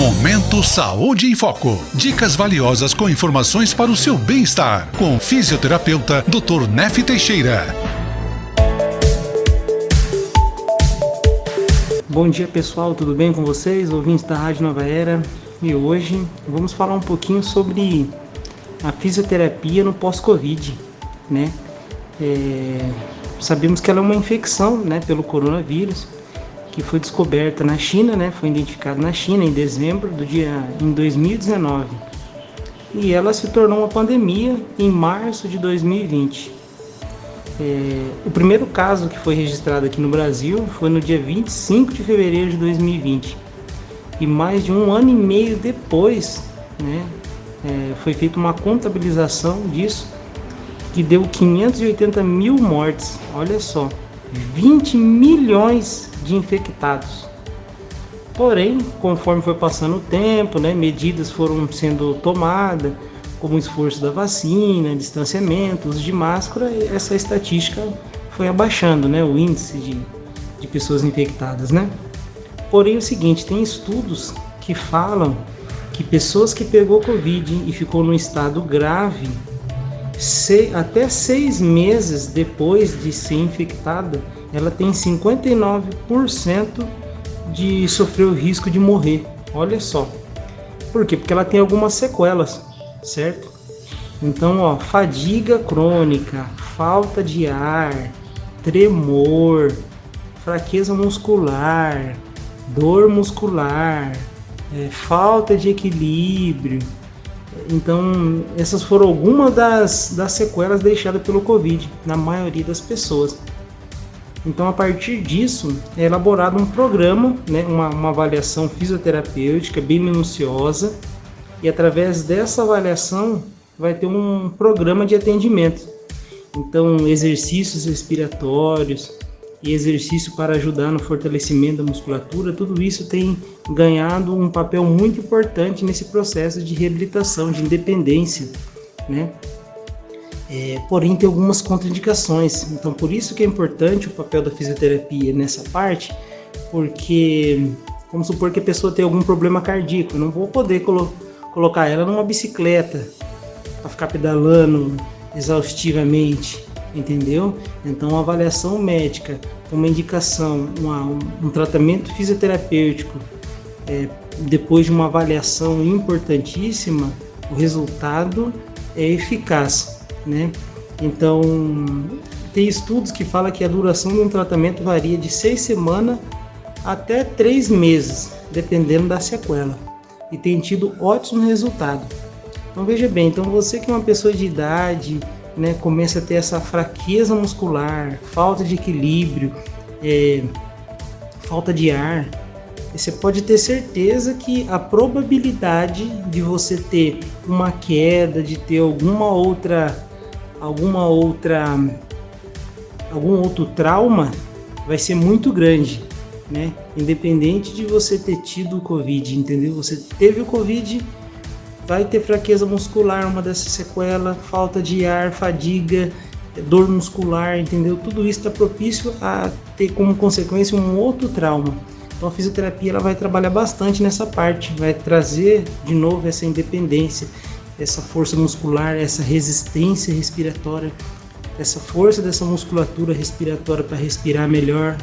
Momento Saúde em Foco. Dicas valiosas com informações para o seu bem-estar. Com o fisioterapeuta Dr. Nef Teixeira. Bom dia pessoal, tudo bem com vocês? Ouvintes da Rádio Nova Era. E hoje vamos falar um pouquinho sobre a fisioterapia no pós-Covid, né? É, sabemos que ela é uma infecção, né, pelo coronavírus que foi descoberta na China, né? Foi identificada na China em dezembro do dia em 2019. E ela se tornou uma pandemia em março de 2020. É, o primeiro caso que foi registrado aqui no Brasil foi no dia 25 de fevereiro de 2020. E mais de um ano e meio depois, né, é, foi feita uma contabilização disso, que deu 580 mil mortes. Olha só, 20 milhões de infectados. Porém, conforme foi passando o tempo, né, medidas foram sendo tomadas, como o esforço da vacina, distanciamento, uso de máscara, essa estatística foi abaixando, né, o índice de, de pessoas infectadas, né? Porém, o seguinte, tem estudos que falam que pessoas que pegou Covid e ficou no estado grave, se, até seis meses depois de ser infectada, ela tem 59% de sofrer o risco de morrer. Olha só. Por quê? Porque ela tem algumas sequelas, certo? Então, ó, fadiga crônica, falta de ar, tremor, fraqueza muscular, dor muscular, é, falta de equilíbrio. Então, essas foram algumas das, das sequelas deixadas pelo Covid na maioria das pessoas. Então, a partir disso, é elaborado um programa, né, uma, uma avaliação fisioterapêutica bem minuciosa, e através dessa avaliação vai ter um programa de atendimento. Então, exercícios respiratórios e exercício para ajudar no fortalecimento da musculatura, tudo isso tem ganhado um papel muito importante nesse processo de reabilitação, de independência, né? É, porém, tem algumas contraindicações. Então, por isso que é importante o papel da fisioterapia nessa parte, porque vamos supor que a pessoa tem algum problema cardíaco, eu não vou poder colo colocar ela numa bicicleta para ficar pedalando exaustivamente, entendeu? Então, uma avaliação médica, uma indicação, uma, um, tratamento fisioterapêutico, é, depois de uma avaliação importantíssima, o resultado é eficaz né? Então, tem estudos que falam que a duração de um tratamento varia de seis semanas até três meses, dependendo da sequela, e tem tido ótimo resultado. Então veja bem, então você que é uma pessoa de idade, né, começa a ter essa fraqueza muscular, falta de equilíbrio, é, falta de ar, você pode ter certeza que a probabilidade de você ter uma queda, de ter alguma outra alguma outra algum outro trauma vai ser muito grande, né? Independente de você ter tido o Covid, entendeu? Você teve o Covid, vai ter fraqueza muscular, uma dessas sequelas, falta de ar, fadiga, dor muscular, entendeu? Tudo isso está propício a ter como consequência um outro trauma. Então a fisioterapia ela vai trabalhar bastante nessa parte, vai trazer de novo essa independência essa força muscular, essa resistência respiratória, essa força dessa musculatura respiratória para respirar melhor,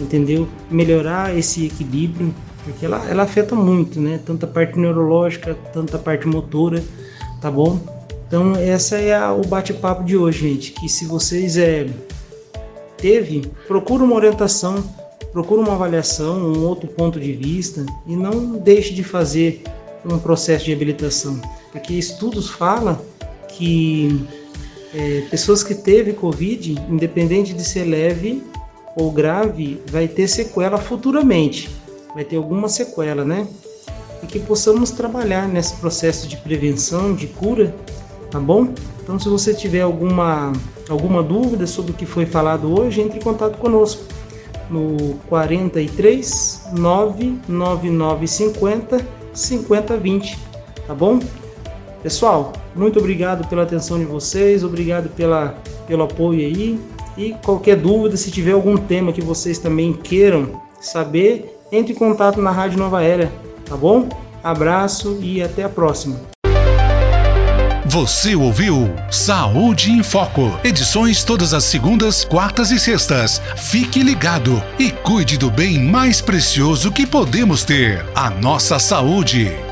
entendeu? Melhorar esse equilíbrio, porque ela, ela afeta muito, né? Tanto a parte neurológica, tanto a parte motora, tá bom? Então essa é a, o bate-papo de hoje, gente. Que se vocês é, teve, procura uma orientação, procura uma avaliação, um outro ponto de vista e não deixe de fazer um processo de reabilitação, porque estudos falam que é, pessoas que teve Covid, independente de ser leve ou grave, vai ter sequela futuramente, vai ter alguma sequela, né? E que possamos trabalhar nesse processo de prevenção, de cura, tá bom? Então, se você tiver alguma, alguma dúvida sobre o que foi falado hoje, entre em contato conosco no 43 99950 5020, tá bom? Pessoal, muito obrigado pela atenção de vocês, obrigado pela, pelo apoio aí. E qualquer dúvida, se tiver algum tema que vocês também queiram saber, entre em contato na Rádio Nova Era, tá bom? Abraço e até a próxima. Você ouviu Saúde em Foco. Edições todas as segundas, quartas e sextas. Fique ligado e cuide do bem mais precioso que podemos ter: a nossa saúde.